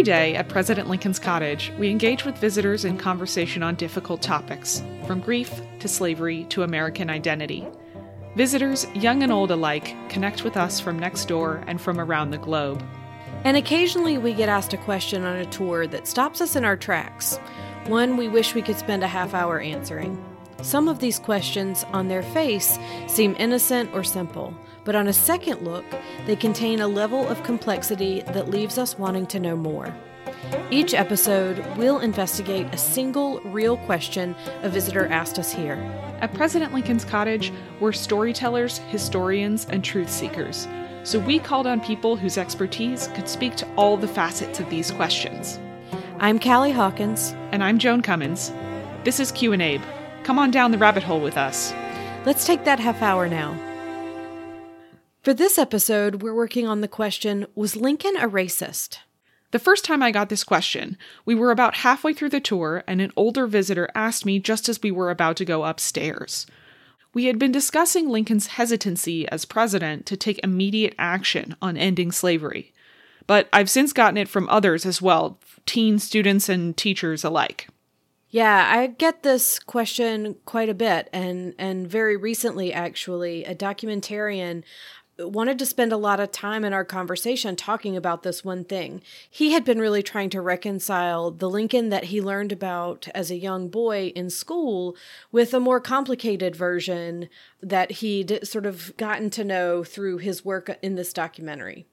Every day at President Lincoln's Cottage, we engage with visitors in conversation on difficult topics, from grief to slavery to American identity. Visitors, young and old alike, connect with us from next door and from around the globe. And occasionally we get asked a question on a tour that stops us in our tracks, one we wish we could spend a half hour answering. Some of these questions, on their face, seem innocent or simple, but on a second look, they contain a level of complexity that leaves us wanting to know more. Each episode, we'll investigate a single real question a visitor asked us here. At President Lincoln's Cottage, we're storytellers, historians, and truth seekers. So we called on people whose expertise could speak to all the facets of these questions. I'm Callie Hawkins. And I'm Joan Cummins. This is Q and Abe. Come on down the rabbit hole with us. Let's take that half hour now. For this episode, we're working on the question Was Lincoln a racist? The first time I got this question, we were about halfway through the tour, and an older visitor asked me just as we were about to go upstairs. We had been discussing Lincoln's hesitancy as president to take immediate action on ending slavery. But I've since gotten it from others as well, teen students and teachers alike. Yeah, I get this question quite a bit and and very recently actually a documentarian wanted to spend a lot of time in our conversation talking about this one thing. He had been really trying to reconcile the Lincoln that he learned about as a young boy in school with a more complicated version that he'd sort of gotten to know through his work in this documentary.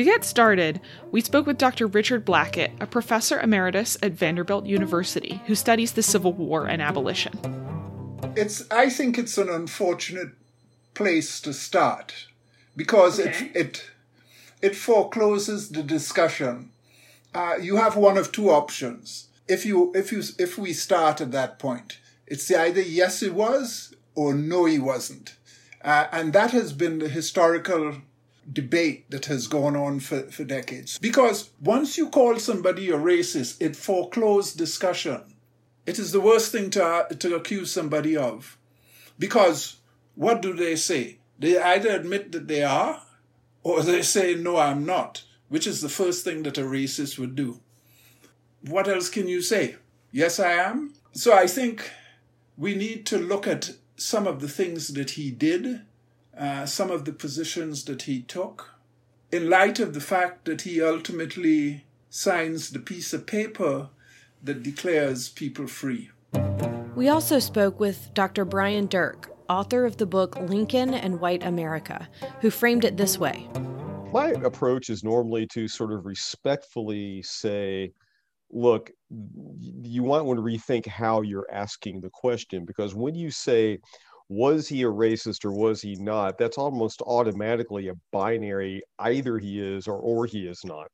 To get started, we spoke with Dr. Richard Blackett, a professor emeritus at Vanderbilt University who studies the Civil War and abolition. It's I think it's an unfortunate place to start because okay. it it it forecloses the discussion. Uh, you have one of two options. If you if you if we start at that point, it's either yes he was or no he wasn't, uh, and that has been the historical debate that has gone on for, for decades. Because once you call somebody a racist, it forecloses discussion. It is the worst thing to, to accuse somebody of. Because what do they say? They either admit that they are, or they say, no, I'm not, which is the first thing that a racist would do. What else can you say? Yes, I am. So I think we need to look at some of the things that he did uh, some of the positions that he took, in light of the fact that he ultimately signs the piece of paper that declares people free. We also spoke with Dr. Brian Dirck, author of the book Lincoln and White America, who framed it this way. My approach is normally to sort of respectfully say, look, you might want to rethink how you're asking the question because when you say, was he a racist or was he not that's almost automatically a binary either he is or or he is not.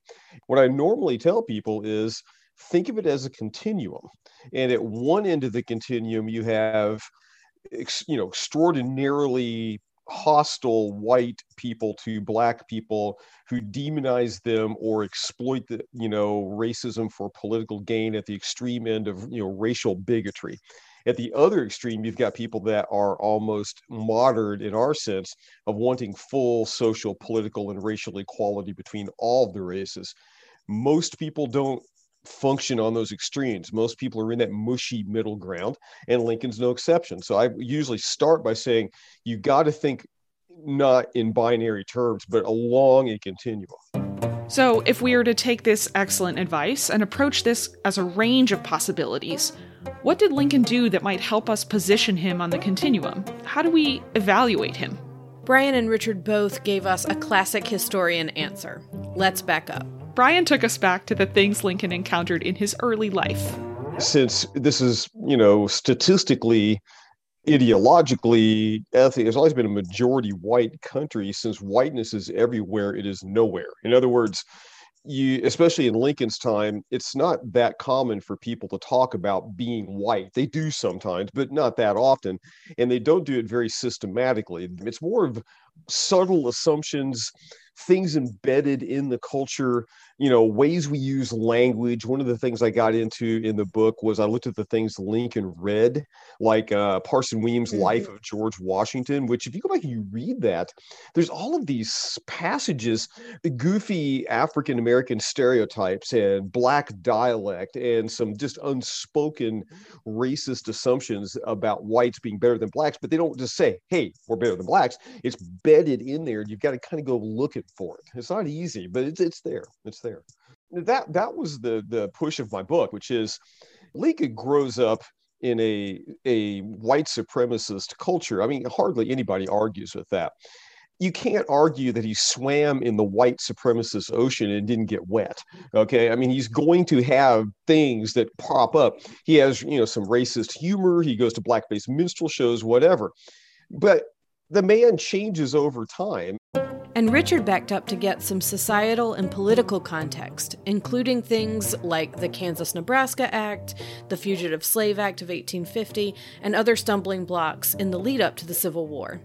What i normally tell people is think of it as a continuum. And at one end of the continuum you have you know extraordinarily hostile white people to black people who demonize them or exploit the you know racism for political gain at the extreme end of you know racial bigotry at the other extreme, you've got people that are almost modern in our sense of wanting full social, political, and racial equality between all the races. Most people don't function on those extremes. Most people are in that mushy middle ground, and Lincoln's no exception. So I usually start by saying you got to think not in binary terms, but along a continuum. So, if we are to take this excellent advice and approach this as a range of possibilities, what did Lincoln do that might help us position him on the continuum? How do we evaluate him? Brian and Richard both gave us a classic historian answer. Let's back up. Brian took us back to the things Lincoln encountered in his early life. Since this is, you know, statistically, ideologically, ethically, it's always been a majority white country. Since whiteness is everywhere, it is nowhere. In other words, you especially in lincoln's time it's not that common for people to talk about being white. They do sometimes but not that often and they don't do it very systematically. It's more of subtle assumptions things embedded in the culture you know ways we use language. One of the things i got into in the book was i looked at the things lincoln read like uh, parson weems mm-hmm. life of george washington which if you go back and you read that there's all of these passages goofy african american stereotypes and black dialect and some just unspoken racist assumptions about whites being better than blacks but they don't just say hey we're better than blacks. It's bedded in there. And you've got to kind of go looking for it. It's not easy but it's, it's there. It's there. That that was the the push of my book, which is Lincoln grows up in a a white supremacist culture. I mean, hardly anybody argues with that. You can't argue that he swam in the white supremacist ocean and didn't get wet. Okay. I mean, he's going to have things that pop up. He has, you know, some racist humor. He goes to black-based minstrel shows, whatever. But the man changes over time. And Richard backed up to get some societal and political context, including things like the Kansas Nebraska Act, the Fugitive Slave Act of 1850, and other stumbling blocks in the lead up to the Civil War.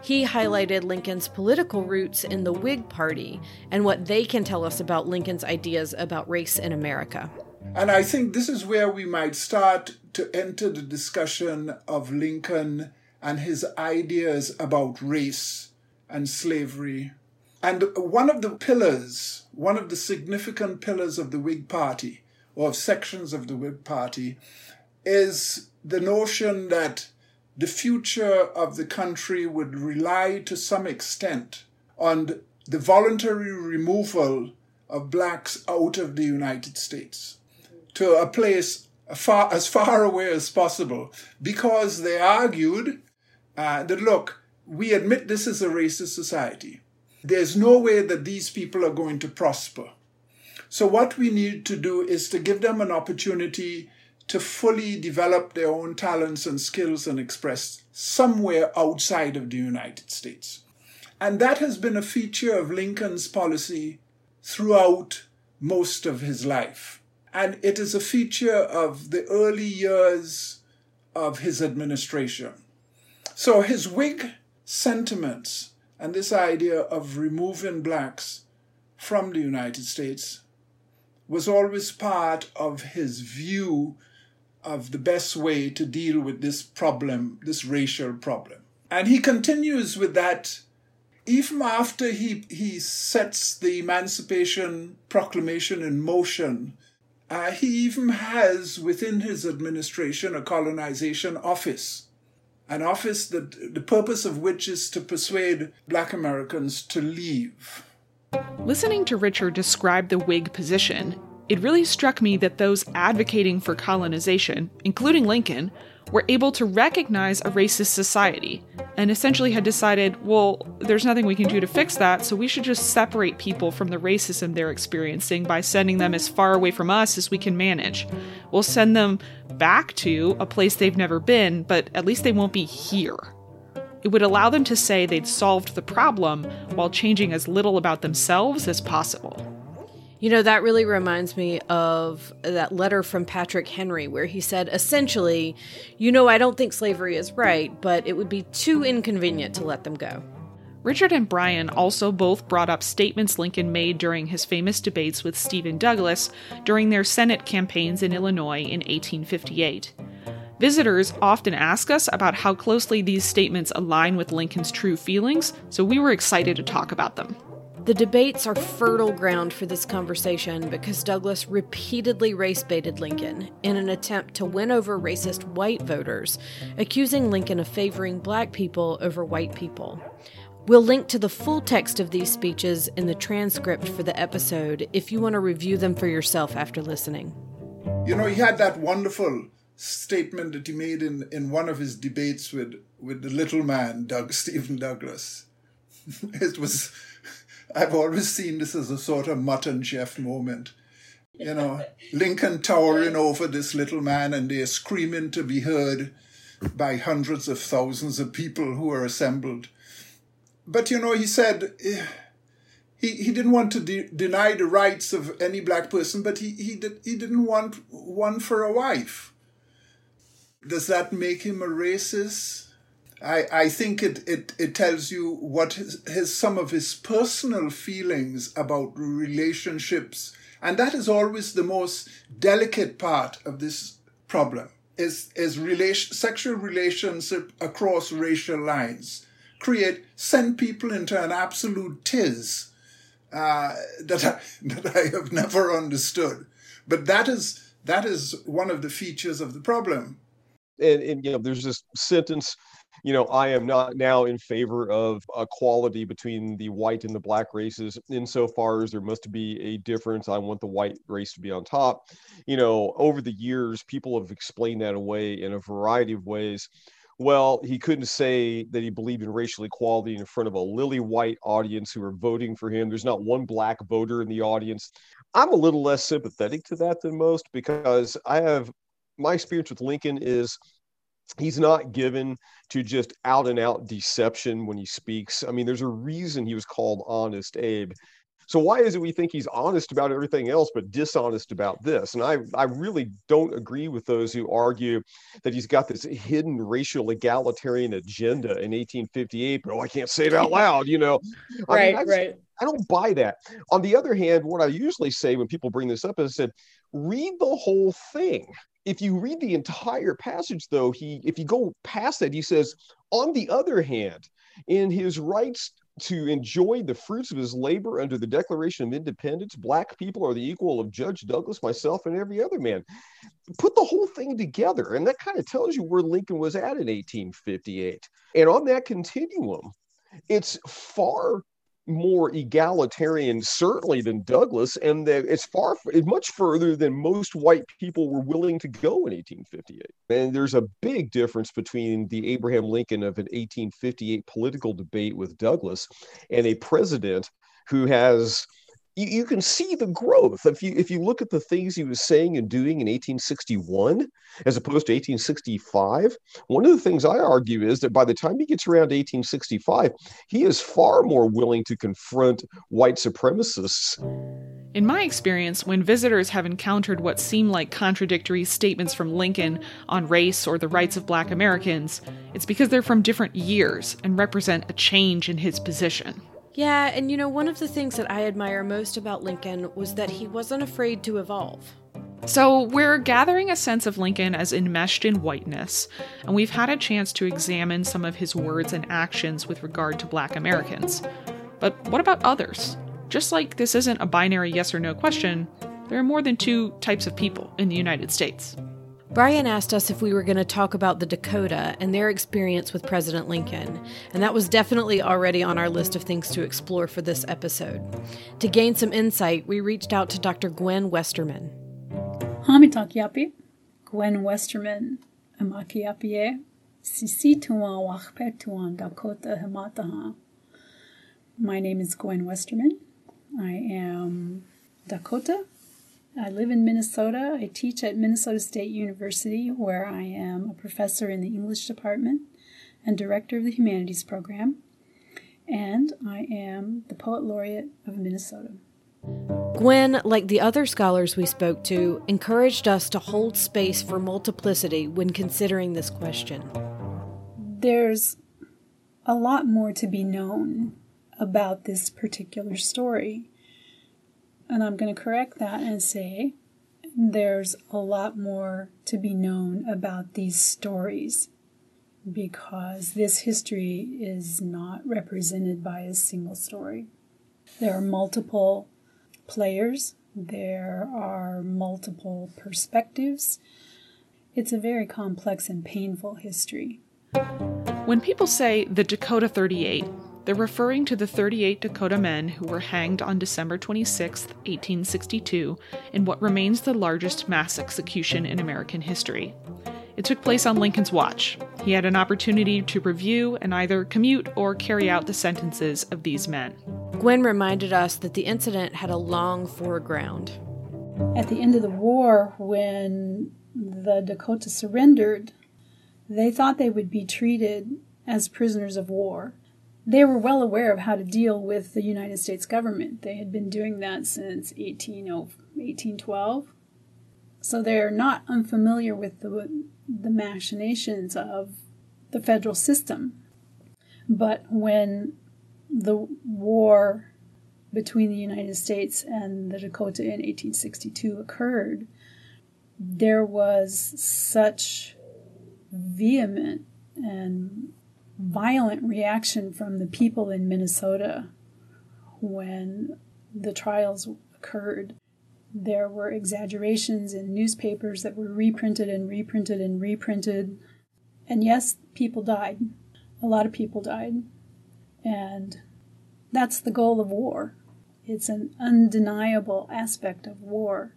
He highlighted Lincoln's political roots in the Whig Party and what they can tell us about Lincoln's ideas about race in America. And I think this is where we might start to enter the discussion of Lincoln and his ideas about race and slavery. And one of the pillars, one of the significant pillars of the Whig Party, or of sections of the Whig Party, is the notion that the future of the country would rely to some extent on the voluntary removal of blacks out of the United States to a place far, as far away as possible because they argued uh, that look, we admit this is a racist society. There's no way that these people are going to prosper. So, what we need to do is to give them an opportunity to fully develop their own talents and skills and express somewhere outside of the United States. And that has been a feature of Lincoln's policy throughout most of his life. And it is a feature of the early years of his administration. So his Whig sentiments and this idea of removing blacks from the United States was always part of his view of the best way to deal with this problem, this racial problem. And he continues with that even after he, he sets the Emancipation Proclamation in motion. Uh, he even has within his administration a colonization office an office that the purpose of which is to persuade black Americans to leave. Listening to Richard describe the Whig position, it really struck me that those advocating for colonization, including Lincoln, were able to recognize a racist society and essentially had decided, well, there's nothing we can do to fix that, so we should just separate people from the racism they're experiencing by sending them as far away from us as we can manage. We'll send them back to a place they've never been, but at least they won't be here. It would allow them to say they'd solved the problem while changing as little about themselves as possible. You know, that really reminds me of that letter from Patrick Henry, where he said, essentially, you know, I don't think slavery is right, but it would be too inconvenient to let them go. Richard and Brian also both brought up statements Lincoln made during his famous debates with Stephen Douglas during their Senate campaigns in Illinois in 1858. Visitors often ask us about how closely these statements align with Lincoln's true feelings, so we were excited to talk about them. The debates are fertile ground for this conversation because Douglas repeatedly race baited Lincoln in an attempt to win over racist white voters, accusing Lincoln of favoring black people over white people. We'll link to the full text of these speeches in the transcript for the episode if you want to review them for yourself after listening. You know, he had that wonderful statement that he made in, in one of his debates with, with the little man, Doug Stephen Douglas. it was I've always seen this as a sort of Mutt and Jeff moment. You know, Lincoln towering over this little man and they're screaming to be heard by hundreds of thousands of people who are assembled. But, you know, he said eh, he, he didn't want to de- deny the rights of any black person, but he, he, did, he didn't want one for a wife. Does that make him a racist? I, I think it, it, it tells you what his, his some of his personal feelings about relationships, and that is always the most delicate part of this problem is is relation sexual relationship across racial lines create send people into an absolute tiz uh, that I, that I have never understood. But that is that is one of the features of the problem. And, and you know, there's this sentence you know, I am not now in favor of equality between the white and the black races insofar as there must be a difference. I want the white race to be on top. You know, over the years, people have explained that away in a variety of ways. Well, he couldn't say that he believed in racial equality in front of a lily white audience who are voting for him. There's not one black voter in the audience. I'm a little less sympathetic to that than most because I have my experience with Lincoln is he's not given to just out and out deception when he speaks. I mean, there's a reason he was called Honest Abe. So why is it we think he's honest about everything else but dishonest about this? And I I really don't agree with those who argue that he's got this hidden racial egalitarian agenda in 1858, but oh, I can't say it out loud, you know. right, I mean, I right. I don't buy that. On the other hand, what I usually say when people bring this up is said, read the whole thing if you read the entire passage though he if you go past that he says on the other hand in his rights to enjoy the fruits of his labor under the declaration of independence black people are the equal of judge douglas myself and every other man. Put the whole thing together and that kind of tells you where lincoln was at in 1858 and on that continuum it's far more egalitarian, certainly, than Douglas, and that it's far, much further than most white people were willing to go in 1858. And there's a big difference between the Abraham Lincoln of an 1858 political debate with Douglas and a president who has you, you can see the growth if you if you look at the things he was saying and doing in 1861 as opposed to 1865 one of the things i argue is that by the time he gets around to 1865 he is far more willing to confront white supremacists in my experience, when visitors have encountered what seem like contradictory statements from Lincoln on race or the rights of black Americans, it's because they're from different years and represent a change in his position. Yeah, and you know, one of the things that I admire most about Lincoln was that he wasn't afraid to evolve. So, we're gathering a sense of Lincoln as enmeshed in whiteness, and we've had a chance to examine some of his words and actions with regard to black Americans. But what about others? Just like this isn't a binary yes or no question, there are more than two types of people in the United States. Brian asked us if we were going to talk about the Dakota and their experience with President Lincoln, and that was definitely already on our list of things to explore for this episode. To gain some insight, we reached out to Dr. Gwen Westerman. Hamitakiapi, Gwen Westerman, Amakiapie, Sisituan Wachpetuan Dakota Hamataha. My name is Gwen Westerman. I am Dakota I live in Minnesota. I teach at Minnesota State University, where I am a professor in the English department and director of the humanities program. And I am the poet laureate of Minnesota. Gwen, like the other scholars we spoke to, encouraged us to hold space for multiplicity when considering this question. There's a lot more to be known about this particular story. And I'm going to correct that and say there's a lot more to be known about these stories because this history is not represented by a single story. There are multiple players, there are multiple perspectives. It's a very complex and painful history. When people say the Dakota 38, they're referring to the 38 Dakota men who were hanged on December 26, 1862, in what remains the largest mass execution in American history. It took place on Lincoln's watch. He had an opportunity to review and either commute or carry out the sentences of these men. Gwen reminded us that the incident had a long foreground. At the end of the war, when the Dakota surrendered, they thought they would be treated as prisoners of war they were well aware of how to deal with the United States government. They had been doing that since 1812. So they're not unfamiliar with the, the machinations of the federal system. But when the war between the United States and the Dakota in 1862 occurred, there was such vehement and violent reaction from the people in Minnesota when the trials occurred. There were exaggerations in newspapers that were reprinted and reprinted and reprinted. And yes, people died. A lot of people died. And that's the goal of war. It's an undeniable aspect of war.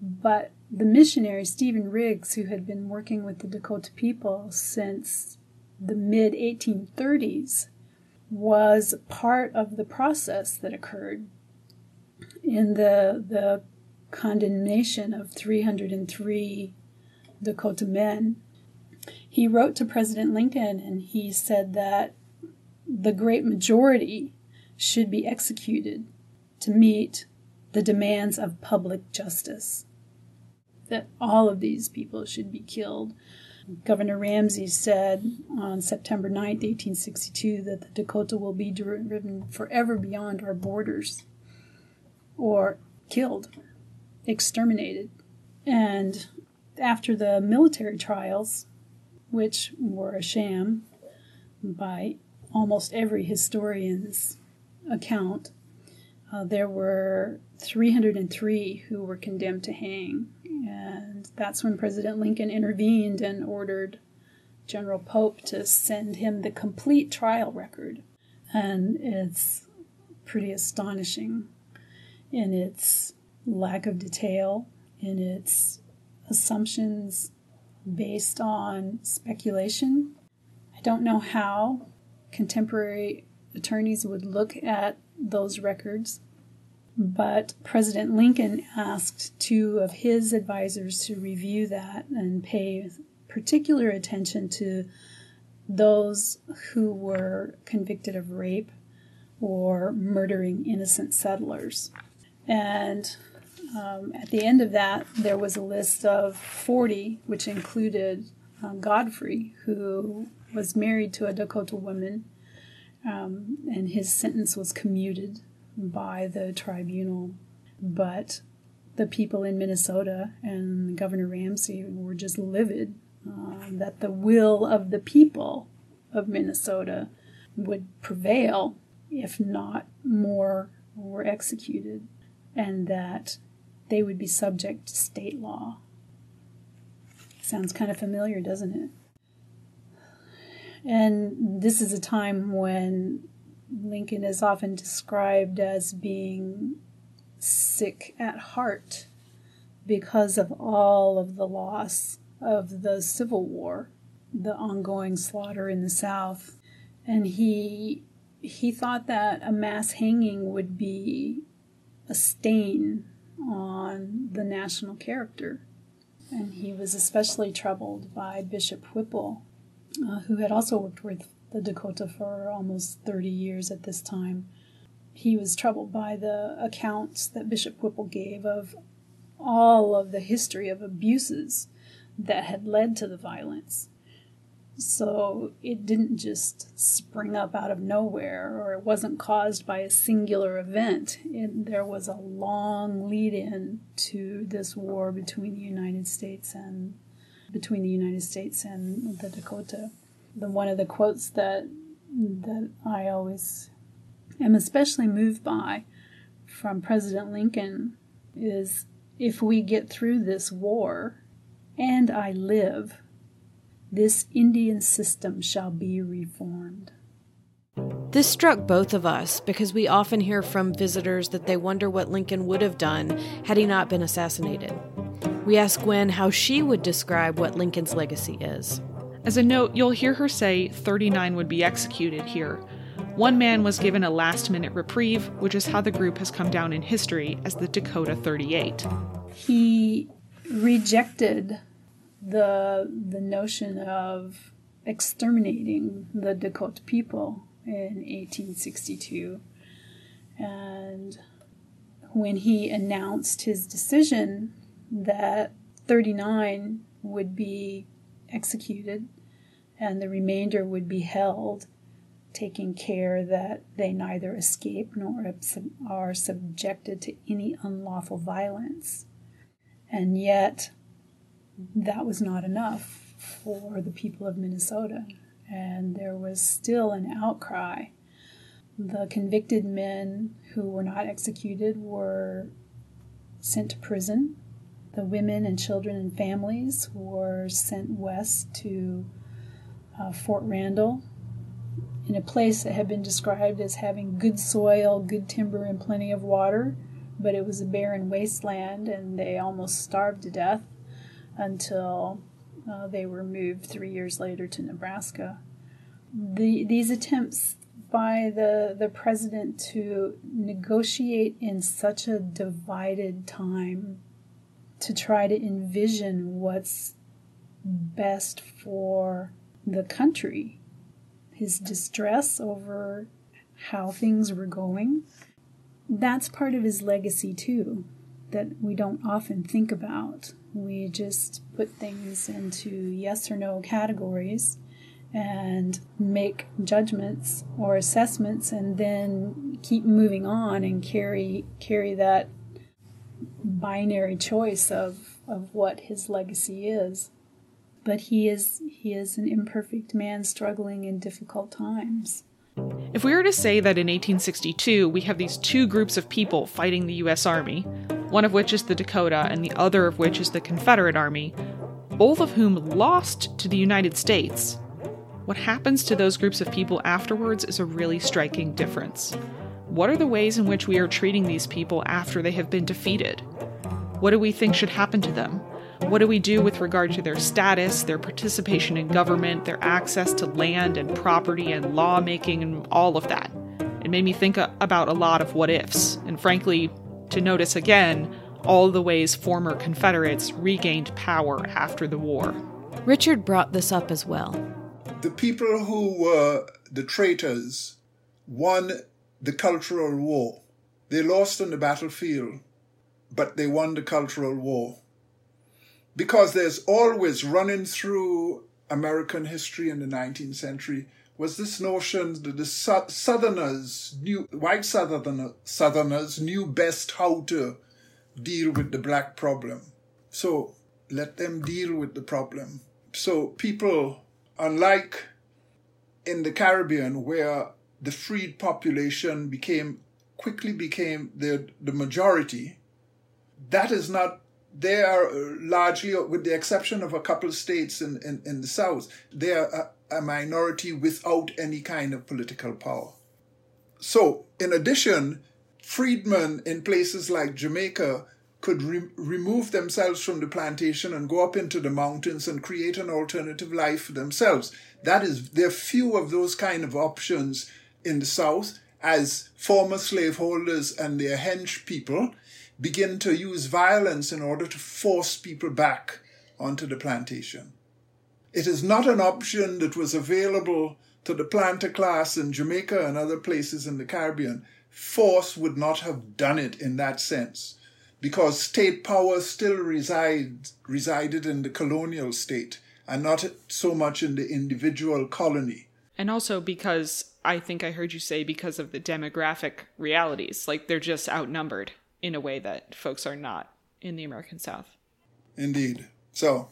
But the missionary Stephen Riggs, who had been working with the Dakota people since the mid 1830s, was part of the process that occurred in the the condemnation of 303 Dakota men. He wrote to President Lincoln and he said that the great majority should be executed to meet the demands of public justice. That all of these people should be killed. Governor Ramsey said on September 9, 1862, that the Dakota will be driven forever beyond our borders or killed, exterminated. And after the military trials, which were a sham by almost every historian's account, uh, there were 303 who were condemned to hang. And that's when President Lincoln intervened and ordered General Pope to send him the complete trial record. And it's pretty astonishing in its lack of detail, in its assumptions based on speculation. I don't know how contemporary attorneys would look at those records, but President Lincoln asked two of his advisors to review that and pay particular attention to those who were convicted of rape or murdering innocent settlers. And um, at the end of that, there was a list of 40, which included uh, Godfrey, who was married to a Dakota woman, um, and his sentence was commuted by the tribunal. But the people in Minnesota and Governor Ramsey were just livid uh, that the will of the people of Minnesota would prevail if not more were executed and that they would be subject to state law. Sounds kind of familiar, doesn't it? And this is a time when Lincoln is often described as being sick at heart because of all of the loss of the Civil War, the ongoing slaughter in the South. And he he thought that a mass hanging would be a stain on the national character. And he was especially troubled by Bishop Whipple, uh, who had also worked with the Dakota for almost 30 years at this time. He was troubled by the accounts that Bishop Whipple gave of all of the history of abuses that had led to the violence. So it didn't just spring up out of nowhere, or it wasn't caused by a singular event. It, there was a long lead in to this war between the United States and between the United States and the Dakota. The one of the quotes that that I always am especially moved by from President Lincoln is if we get through this war and I live this Indian system shall be reformed. This struck both of us because we often hear from visitors that they wonder what Lincoln would have done had he not been assassinated. We ask Gwen how she would describe what Lincoln's legacy is. As a note, you'll hear her say 39 would be executed here. One man was given a last minute reprieve, which is how the group has come down in history as the Dakota 38. He rejected the the notion of exterminating the Dakota people in 1862. And when he announced his decision that 39 would be executed and the remainder would be held, taking care that they neither escape nor are subjected to any unlawful violence. And yet, that was not enough for the people of Minnesota, and there was still an outcry. The convicted men who were not executed were sent to prison. The women and children and families were sent west to uh, Fort Randall in a place that had been described as having good soil, good timber, and plenty of water, but it was a barren wasteland and they almost starved to death until uh, they were moved three years later to Nebraska. The, these attempts by the, the president to negotiate in such a divided time, to try to envision what's best for the country, his distress over how things were going. That's part of his legacy, too, that we don't often think about. We just put things into yes or no categories and make judgments or assessments and then keep moving on and carry carry that binary choice of of what his legacy is but he is he is an imperfect man struggling in difficult times. If we were to say that in 1862 we have these two groups of people fighting the US Army, one of which is the Dakota and the other of which is the Confederate Army, both of whom lost to the United States, what happens to those groups of people afterwards is a really striking difference. What are the ways in which we are treating these people after they have been defeated? What do we think should happen to them? What do we do with regard to their status, their participation in government, their access to land and property and lawmaking and all of that? It made me think about a lot of what ifs, and frankly, to notice again all the ways former Confederates regained power after the war. Richard brought this up as well. The people who were the traitors won the cultural war. They lost on the battlefield, but they won the cultural war because there's always running through American history in the 19th century was this notion that the Southerners knew, white Southerner, Southerners knew best how to deal with the black problem. So let them deal with the problem. So people, unlike in the Caribbean, where the freed population became quickly became the, the majority, that is not they are uh, largely, uh, with the exception of a couple of states in, in, in the South, they are a, a, minority without any kind of political power. So, in addition, freedmen in places like Jamaica could re- remove themselves from the plantation and go up into the mountains and create an alternative life for themselves. That is, there are few of those kind of options in the South as former slaveholders and their hench people begin to use violence in order to force people back onto the plantation. It is not an option that was available to the planter class in Jamaica and other places in the Caribbean. Force would not have done it in that sense because state power still reside, resided in the colonial state and not so much in the individual colony. And also because I think I heard you say because of the demographic realities, like they're just outnumbered in a way that folks are not in the American South. Indeed. So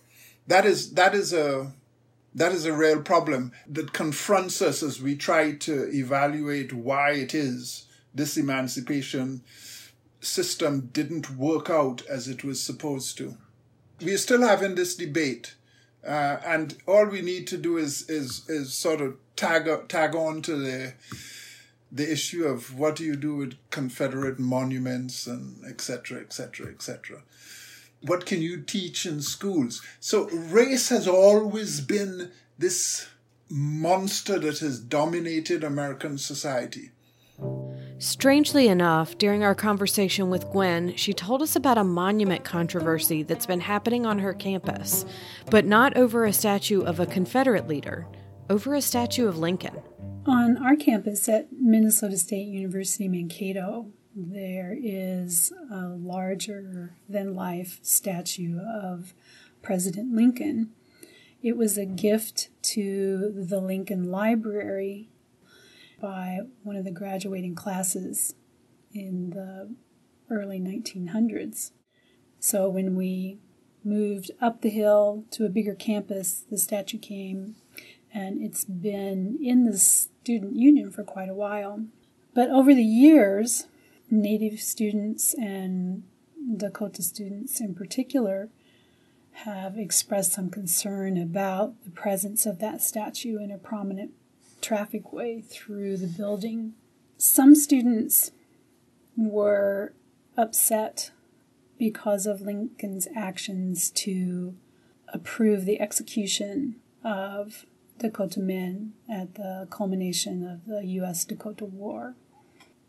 that is that is a that is a real problem that confronts us as we try to evaluate why it is this emancipation system didn't work out as it was supposed to. We are still having this debate, uh, and all we need to do is is is sort of tag tag on to the the issue of what do you do with Confederate monuments and etc. etc. etc. What can you teach in schools? So race has always been this monster that has dominated American society. Strangely enough, during our conversation with Gwen, she told us about a monument controversy that's been happening on her campus, but not over a statue of a Confederate leader, over a statue of Lincoln. On our campus at Minnesota State University Mankato, there is a larger than life statue of President Lincoln. It was a gift to the Lincoln Library by one of the graduating classes in the early 1900s. So when we moved up the hill to a bigger campus, the statue came, and it's been in the student union for quite a while. But over the years, Native students and Dakota students in particular have expressed some concern about the presence of that statue in a prominent traffic way through the building. Some students were upset because of Lincoln's actions to approve the execution of Dakota men at the culmination of the U.S. Dakota War.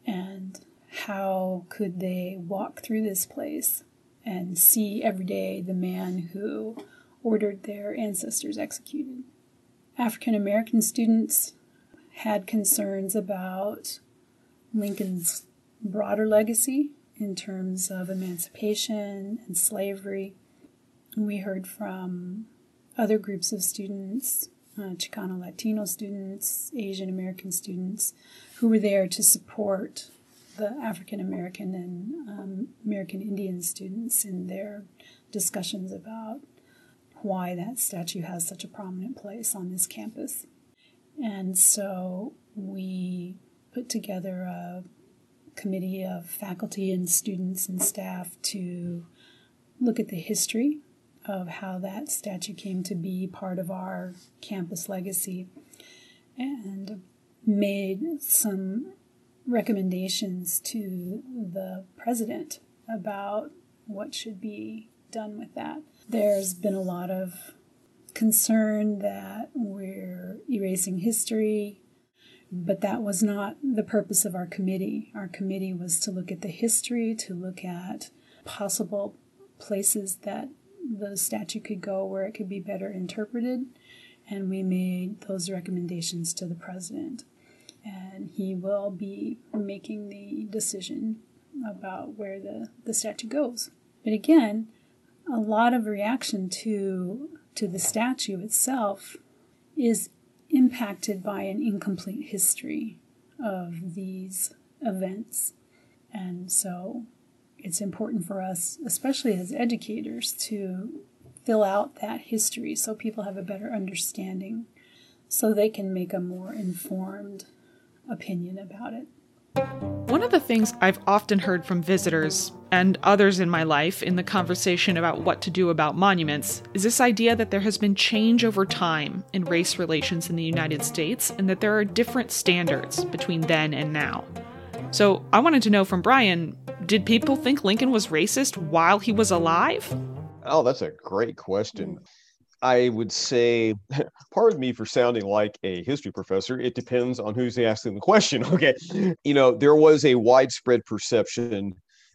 And how could they walk through this place and see every day the man who ordered their ancestors executed? African American students had concerns about Lincoln's broader legacy in terms of emancipation and slavery. We heard from other groups of students, uh, Chicano Latino students, Asian American students, who were there to support the African American and um, American Indian students in their discussions about why that statue has such a prominent place on this campus. And so we put together a committee of faculty and students and staff to look at the history of how that statue came to be part of our campus legacy and made some recommendations to the president about what should be done with that. There's been a lot of concern that we're erasing history, but that was not the purpose of our committee. Our committee was to look at the history, to look at possible places that the statute could go where it could be better interpreted, and we made those recommendations to the president. And he will be making the decision about where the, the statute goes. But again, a lot of reaction to to the statue itself is impacted by an incomplete history of these events. And so it's important for us, especially as educators, to fill out that history so people have a better understanding so they can make a more informed opinion about it. One of the things I've often heard from visitors and others in my life in the conversation about what to do about monuments is this idea that there has been change over time in race relations in the United States and that there are different standards between then and now. So I wanted to know from Brian did people think Lincoln was racist while he was alive? Oh, that's a great question. I would say, pardon me for sounding like a history professor. It depends on who's asking the question. Okay. You know, there was a widespread perception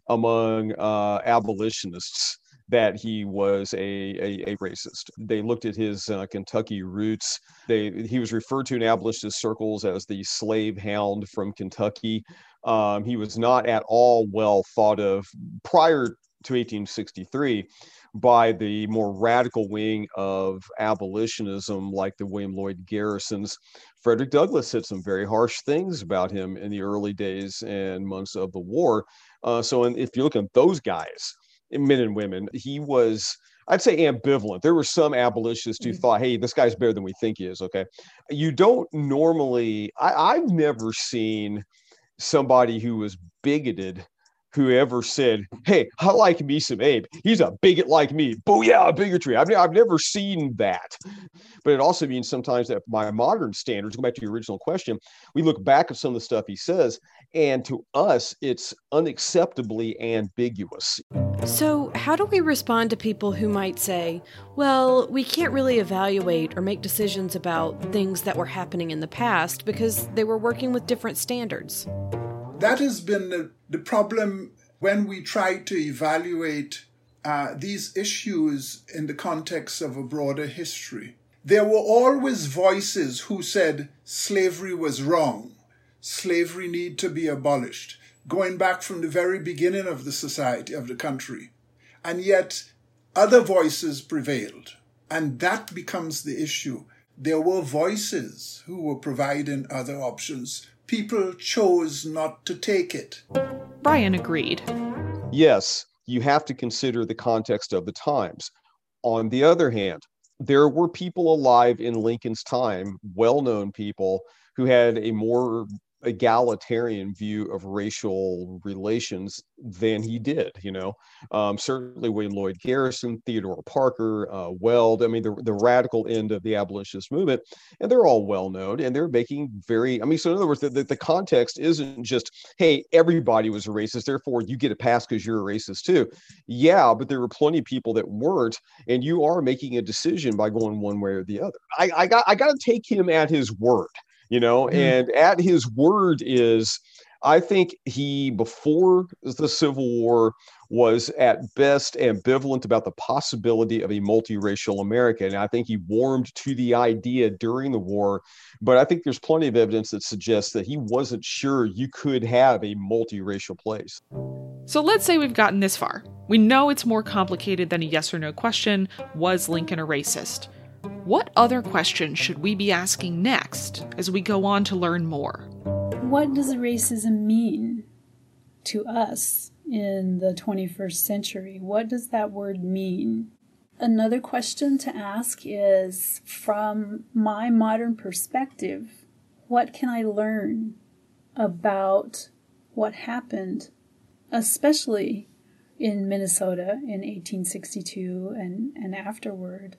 among uh, abolitionists that he was a, a, a, racist. They looked at his uh, Kentucky roots. They he was referred to in abolitionist circles as the slave hound from Kentucky. Um, he was not at all well thought of prior to 1863 by the more radical wing of abolitionism, like the William Lloyd Garrisons. Frederick Douglass said some very harsh things about him in the early days and months of the war. Uh, so, in, if you look at those guys, men and women, he was. I'd say ambivalent. There were some abolitionists who mm-hmm. thought, hey, this guy's better than we think he is. Okay. You don't normally, I, I've never seen somebody who was bigoted whoever said, Hey, I like me some Abe. He's a bigot like me. Booyah, bigotry. I've, I've never seen that. But it also means sometimes that by modern standards, go back to your original question, we look back at some of the stuff he says, and to us, it's unacceptably ambiguous. So, how do we respond to people who might say, well, we can't really evaluate or make decisions about things that were happening in the past because they were working with different standards? that has been the, the problem when we try to evaluate uh, these issues in the context of a broader history. There were always voices who said slavery was wrong, slavery need to be abolished, going back from the very beginning of the society of the country. And yet other voices prevailed. And that becomes the issue. There were voices who were providing other options. People chose not to take it. Brian agreed. Yes, you have to consider the context of the times. On the other hand, there were people alive in Lincoln's time, well known people, who had a more egalitarian view of racial relations than he did. You know, um, certainly William Lloyd Garrison, Theodore Parker, uh, Weld. I mean, the, the radical end of the abolitionist movement, and they're all well known, and they're making very. I mean, so in other words, the, the, the context isn't just, hey, everybody was a racist, therefore you get a pass because you're a racist too. Yeah, but there were plenty of people that weren't, and you are making a decision by going one way or the other. I, I got I got to take him at his word you know, mm. and at his word is, I think he, before the Civil War, was at best ambivalent about the possibility of a multiracial America. And I think he warmed to the idea during the war. But I think there's plenty of evidence that suggests that he wasn't sure you could have a multiracial place. So let's say we've gotten this far. We know it's more complicated than a yes or no question Was Lincoln a racist? What other questions should we be asking next as we go on to learn more? What does racism mean to us in the 21st century? What does that word mean? Another question to ask is from my modern perspective, what can I learn about what happened, especially in Minnesota in 1862 and, and afterward?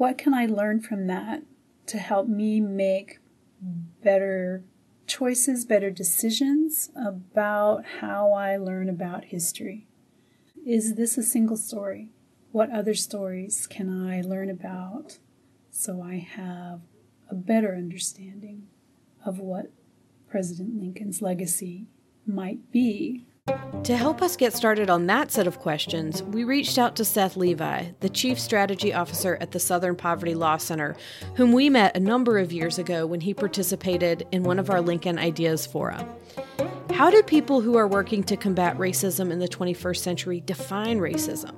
What can I learn from that to help me make better choices, better decisions about how I learn about history? Is this a single story? What other stories can I learn about so I have a better understanding of what President Lincoln's legacy might be to help us get started on that set of questions, we reached out to Seth Levi, the Chief Strategy Officer at the Southern Poverty Law Center, whom we met a number of years ago when he participated in one of our Lincoln Ideas Fora. How do people who are working to combat racism in the 21st century define racism?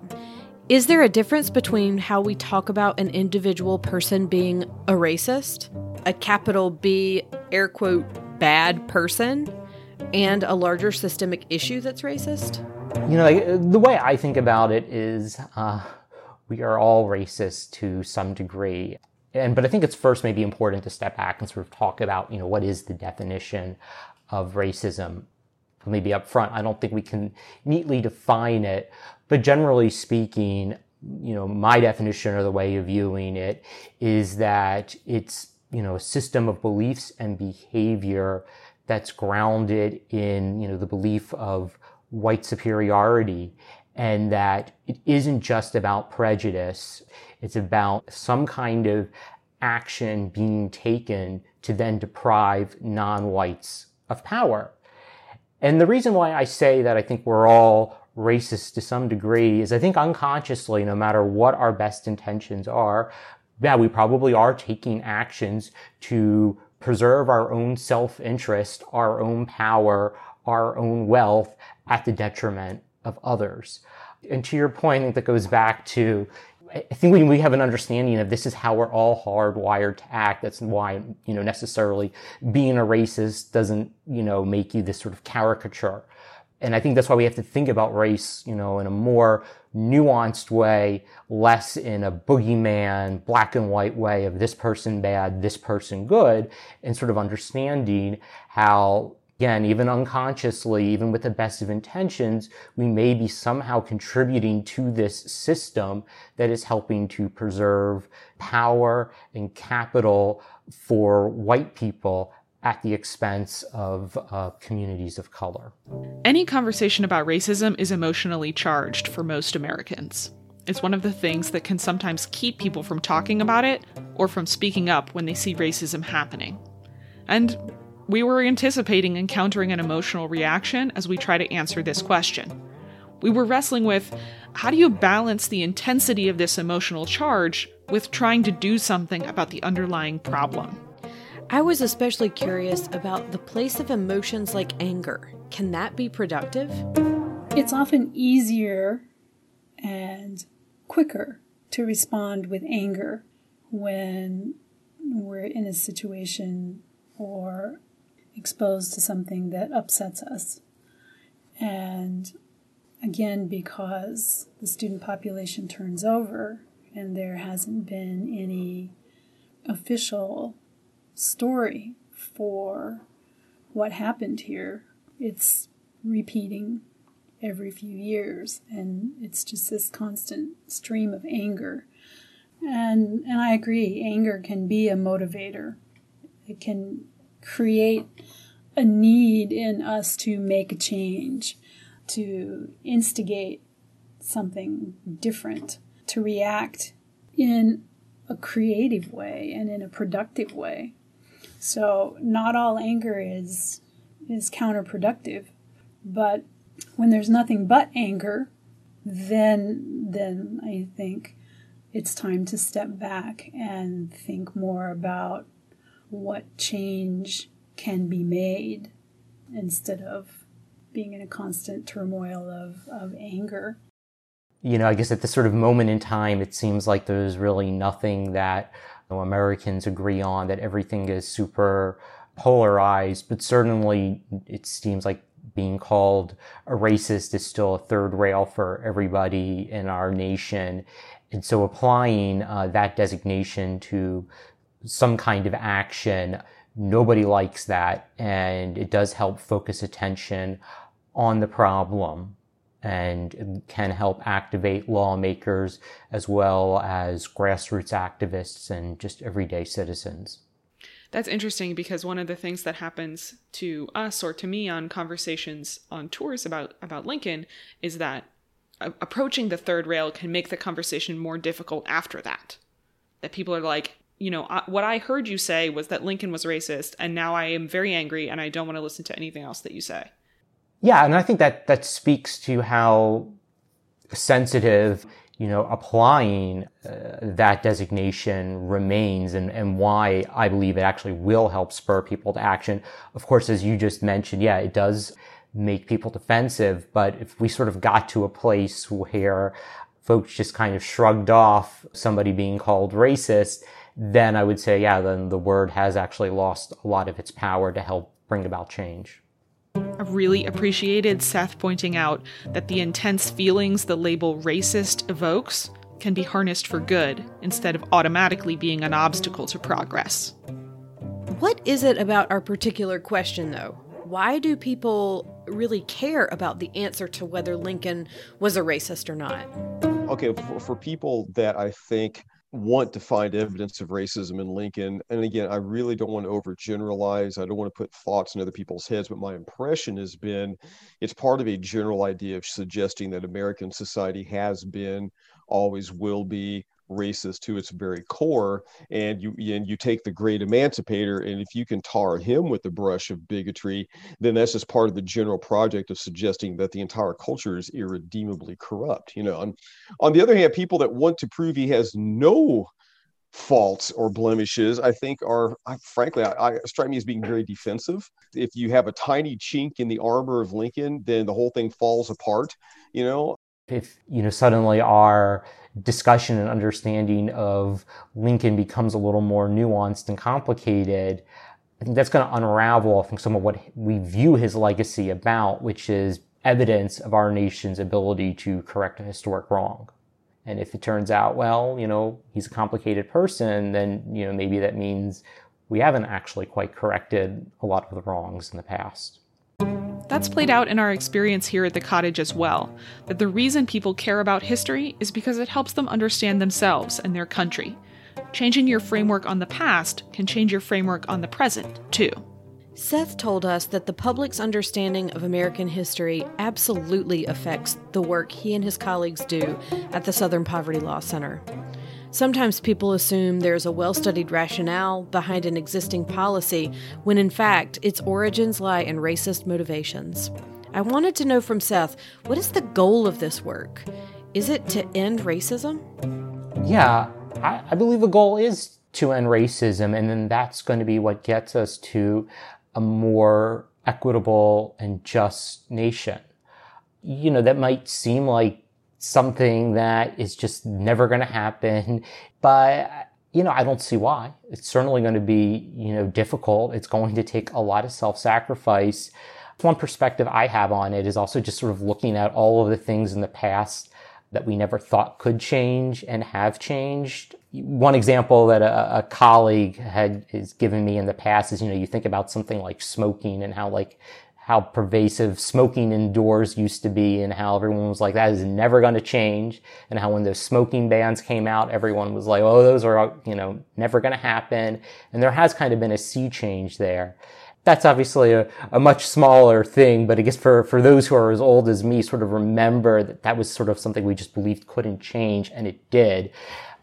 Is there a difference between how we talk about an individual person being a racist, a capital B, air quote, bad person? And a larger systemic issue that's racist? You know, the way I think about it is uh, we are all racist to some degree. And, but I think it's first maybe important to step back and sort of talk about, you know, what is the definition of racism? Maybe up front, I don't think we can neatly define it, but generally speaking, you know, my definition or the way of viewing it is that it's, you know, a system of beliefs and behavior that's grounded in, you know, the belief of white superiority and that it isn't just about prejudice. It's about some kind of action being taken to then deprive non-whites of power. And the reason why I say that I think we're all racist to some degree is I think unconsciously, no matter what our best intentions are, yeah, we probably are taking actions to preserve our own self-interest, our own power, our own wealth at the detriment of others. And to your point, I think that goes back to I think we have an understanding of this is how we're all hardwired to act, that's why, you know, necessarily being a racist doesn't, you know, make you this sort of caricature. And I think that's why we have to think about race, you know, in a more nuanced way, less in a boogeyman, black and white way of this person bad, this person good, and sort of understanding how, again, even unconsciously, even with the best of intentions, we may be somehow contributing to this system that is helping to preserve power and capital for white people at the expense of uh, communities of color. Any conversation about racism is emotionally charged for most Americans. It's one of the things that can sometimes keep people from talking about it or from speaking up when they see racism happening. And we were anticipating encountering an emotional reaction as we try to answer this question. We were wrestling with how do you balance the intensity of this emotional charge with trying to do something about the underlying problem? I was especially curious about the place of emotions like anger. Can that be productive? It's often easier and quicker to respond with anger when we're in a situation or exposed to something that upsets us. And again, because the student population turns over and there hasn't been any official story for what happened here, it's repeating every few years and it's just this constant stream of anger. And and I agree anger can be a motivator. It can create a need in us to make a change, to instigate something different, to react in a creative way and in a productive way. So not all anger is is counterproductive, but when there's nothing but anger, then then I think it's time to step back and think more about what change can be made instead of being in a constant turmoil of, of anger. You know, I guess at this sort of moment in time, it seems like there's really nothing that know, Americans agree on, that everything is super polarized, but certainly it seems like being called a racist is still a third rail for everybody in our nation. And so applying uh, that designation to some kind of action. Nobody likes that. And it does help focus attention on the problem and can help activate lawmakers as well as grassroots activists and just everyday citizens. That's interesting because one of the things that happens to us or to me on conversations on tours about about Lincoln is that approaching the third rail can make the conversation more difficult after that. That people are like, you know, what I heard you say was that Lincoln was racist, and now I am very angry and I don't want to listen to anything else that you say. Yeah, and I think that that speaks to how sensitive, you know, applying uh, that designation remains and, and why I believe it actually will help spur people to action. Of course, as you just mentioned, yeah, it does make people defensive, but if we sort of got to a place where folks just kind of shrugged off somebody being called racist, then I would say, yeah, then the word has actually lost a lot of its power to help bring about change. I really appreciated Seth pointing out that the intense feelings the label racist evokes can be harnessed for good instead of automatically being an obstacle to progress. What is it about our particular question, though? Why do people really care about the answer to whether Lincoln was a racist or not? Okay, for, for people that I think want to find evidence of racism in Lincoln. And again, I really don't want to overgeneralize. I don't want to put thoughts in other people's heads, but my impression has been it's part of a general idea of suggesting that American society has been, always will be racist to its very core and you and you take the great emancipator and if you can tar him with the brush of bigotry then that's just part of the general project of suggesting that the entire culture is irredeemably corrupt you know? On, on the other hand people that want to prove he has no faults or blemishes i think are I, frankly I, I, strike me as being very defensive. If you have a tiny chink in the armor of lincoln then the whole thing falls apart you know if you know suddenly our discussion and understanding of Lincoln becomes a little more nuanced and complicated, I think that's going to unravel, I think, some of what we view his legacy about, which is evidence of our nation's ability to correct a historic wrong. And if it turns out, well, you know, he's a complicated person, then, you know, maybe that means we haven't actually quite corrected a lot of the wrongs in the past. That's played out in our experience here at the cottage as well. That the reason people care about history is because it helps them understand themselves and their country. Changing your framework on the past can change your framework on the present, too. Seth told us that the public's understanding of American history absolutely affects the work he and his colleagues do at the Southern Poverty Law Center. Sometimes people assume there's a well studied rationale behind an existing policy when in fact its origins lie in racist motivations. I wanted to know from Seth what is the goal of this work? Is it to end racism? Yeah, I, I believe the goal is to end racism, and then that's going to be what gets us to a more equitable and just nation. You know, that might seem like something that is just never going to happen. But, you know, I don't see why. It's certainly going to be, you know, difficult. It's going to take a lot of self sacrifice. One perspective I have on it is also just sort of looking at all of the things in the past that we never thought could change and have changed. One example that a, a, colleague had is given me in the past is, you know, you think about something like smoking and how like how pervasive smoking indoors used to be and how everyone was like, that is never going to change. And how when those smoking bans came out, everyone was like, oh, those are, you know, never going to happen. And there has kind of been a sea change there that's obviously a, a much smaller thing, but I guess for, for those who are as old as me, sort of remember that that was sort of something we just believed couldn't change, and it did.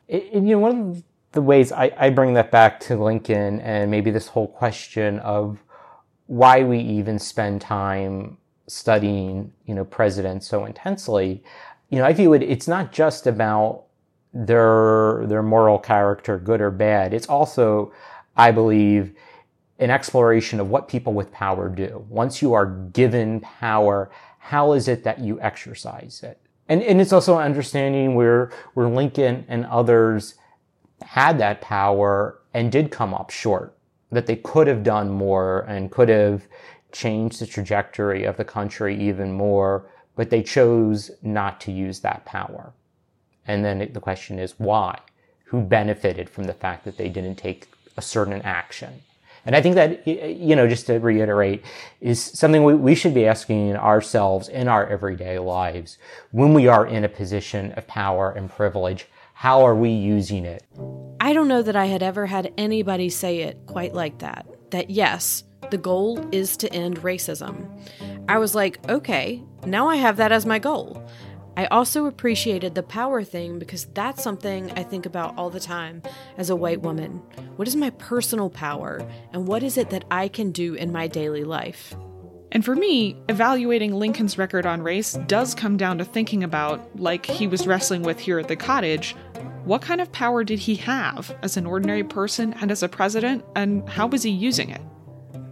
It, you know, one of the ways I, I bring that back to Lincoln and maybe this whole question of why we even spend time studying, you know, presidents so intensely, you know, I view it, it's not just about their, their moral character, good or bad. It's also, I believe, an exploration of what people with power do. Once you are given power, how is it that you exercise it? And, and it's also understanding where, where Lincoln and others had that power and did come up short, that they could have done more and could have changed the trajectory of the country even more, but they chose not to use that power. And then the question is why? Who benefited from the fact that they didn't take a certain action? And I think that, you know, just to reiterate, is something we, we should be asking ourselves in our everyday lives when we are in a position of power and privilege. How are we using it? I don't know that I had ever had anybody say it quite like that. That yes, the goal is to end racism. I was like, okay, now I have that as my goal. I also appreciated the power thing because that's something I think about all the time as a white woman. What is my personal power, and what is it that I can do in my daily life? And for me, evaluating Lincoln's record on race does come down to thinking about, like he was wrestling with here at the cottage, what kind of power did he have as an ordinary person and as a president, and how was he using it?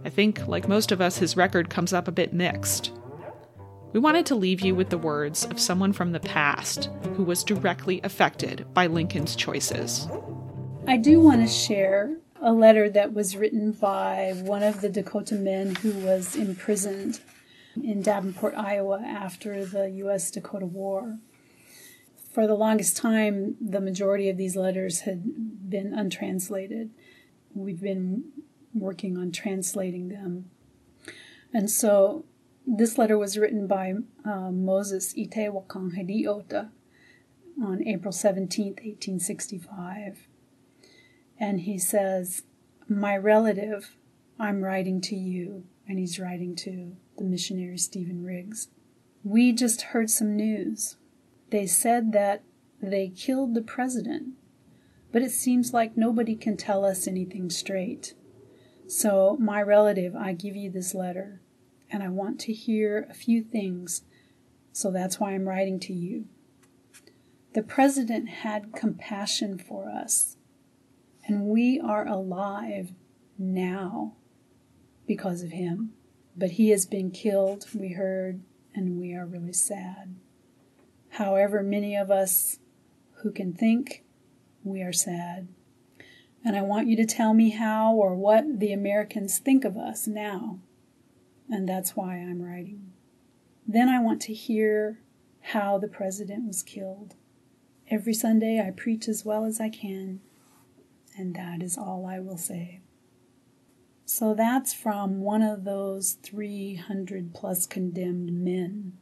I think, like most of us, his record comes up a bit mixed. We wanted to leave you with the words of someone from the past who was directly affected by Lincoln's choices. I do want to share a letter that was written by one of the Dakota men who was imprisoned in Davenport, Iowa after the U.S. Dakota War. For the longest time, the majority of these letters had been untranslated. We've been working on translating them. And so this letter was written by uh, Moses Itewakan on April 17, 1865. And he says, My relative, I'm writing to you. And he's writing to the missionary Stephen Riggs. We just heard some news. They said that they killed the president, but it seems like nobody can tell us anything straight. So, my relative, I give you this letter and I want to hear a few things, so that's why I'm writing to you. The President had compassion for us, and we are alive now because of him. But he has been killed, we heard, and we are really sad. However, many of us who can think, we are sad. And I want you to tell me how or what the Americans think of us now and that's why I'm writing. Then I want to hear how the president was killed. Every Sunday I preach as well as I can, and that is all I will say. So that's from one of those 300 plus condemned men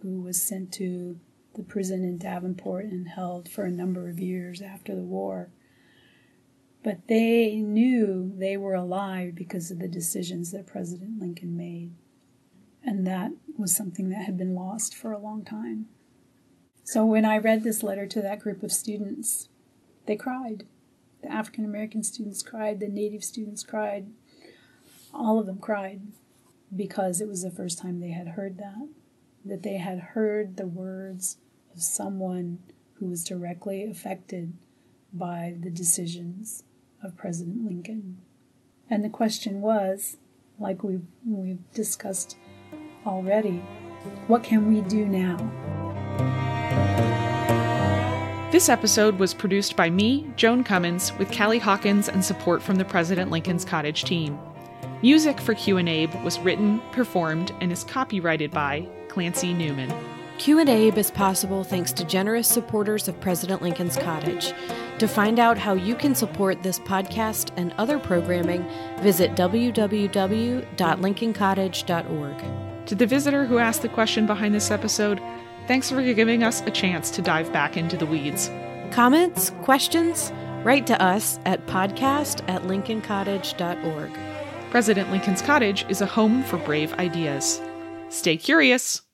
who was sent to the prison in Davenport and held for a number of years after the war. But they knew they were alive because of the decisions that President Lincoln made. And that was something that had been lost for a long time. So when I read this letter to that group of students, they cried. The African American students cried, the Native students cried, all of them cried because it was the first time they had heard that, that they had heard the words of someone who was directly affected by the decisions of President Lincoln. And the question was, like we've, we've discussed already, what can we do now? This episode was produced by me, Joan Cummins, with Callie Hawkins and support from the President Lincoln's Cottage team. Music for Q and Abe was written, performed, and is copyrighted by Clancy Newman. Q and Abe is possible thanks to generous supporters of President Lincoln's Cottage. To find out how you can support this podcast and other programming, visit www.lincolncottage.org. To the visitor who asked the question behind this episode, thanks for giving us a chance to dive back into the weeds. Comments, questions? Write to us at podcast at lincolncottage.org. President Lincoln's Cottage is a home for brave ideas. Stay curious.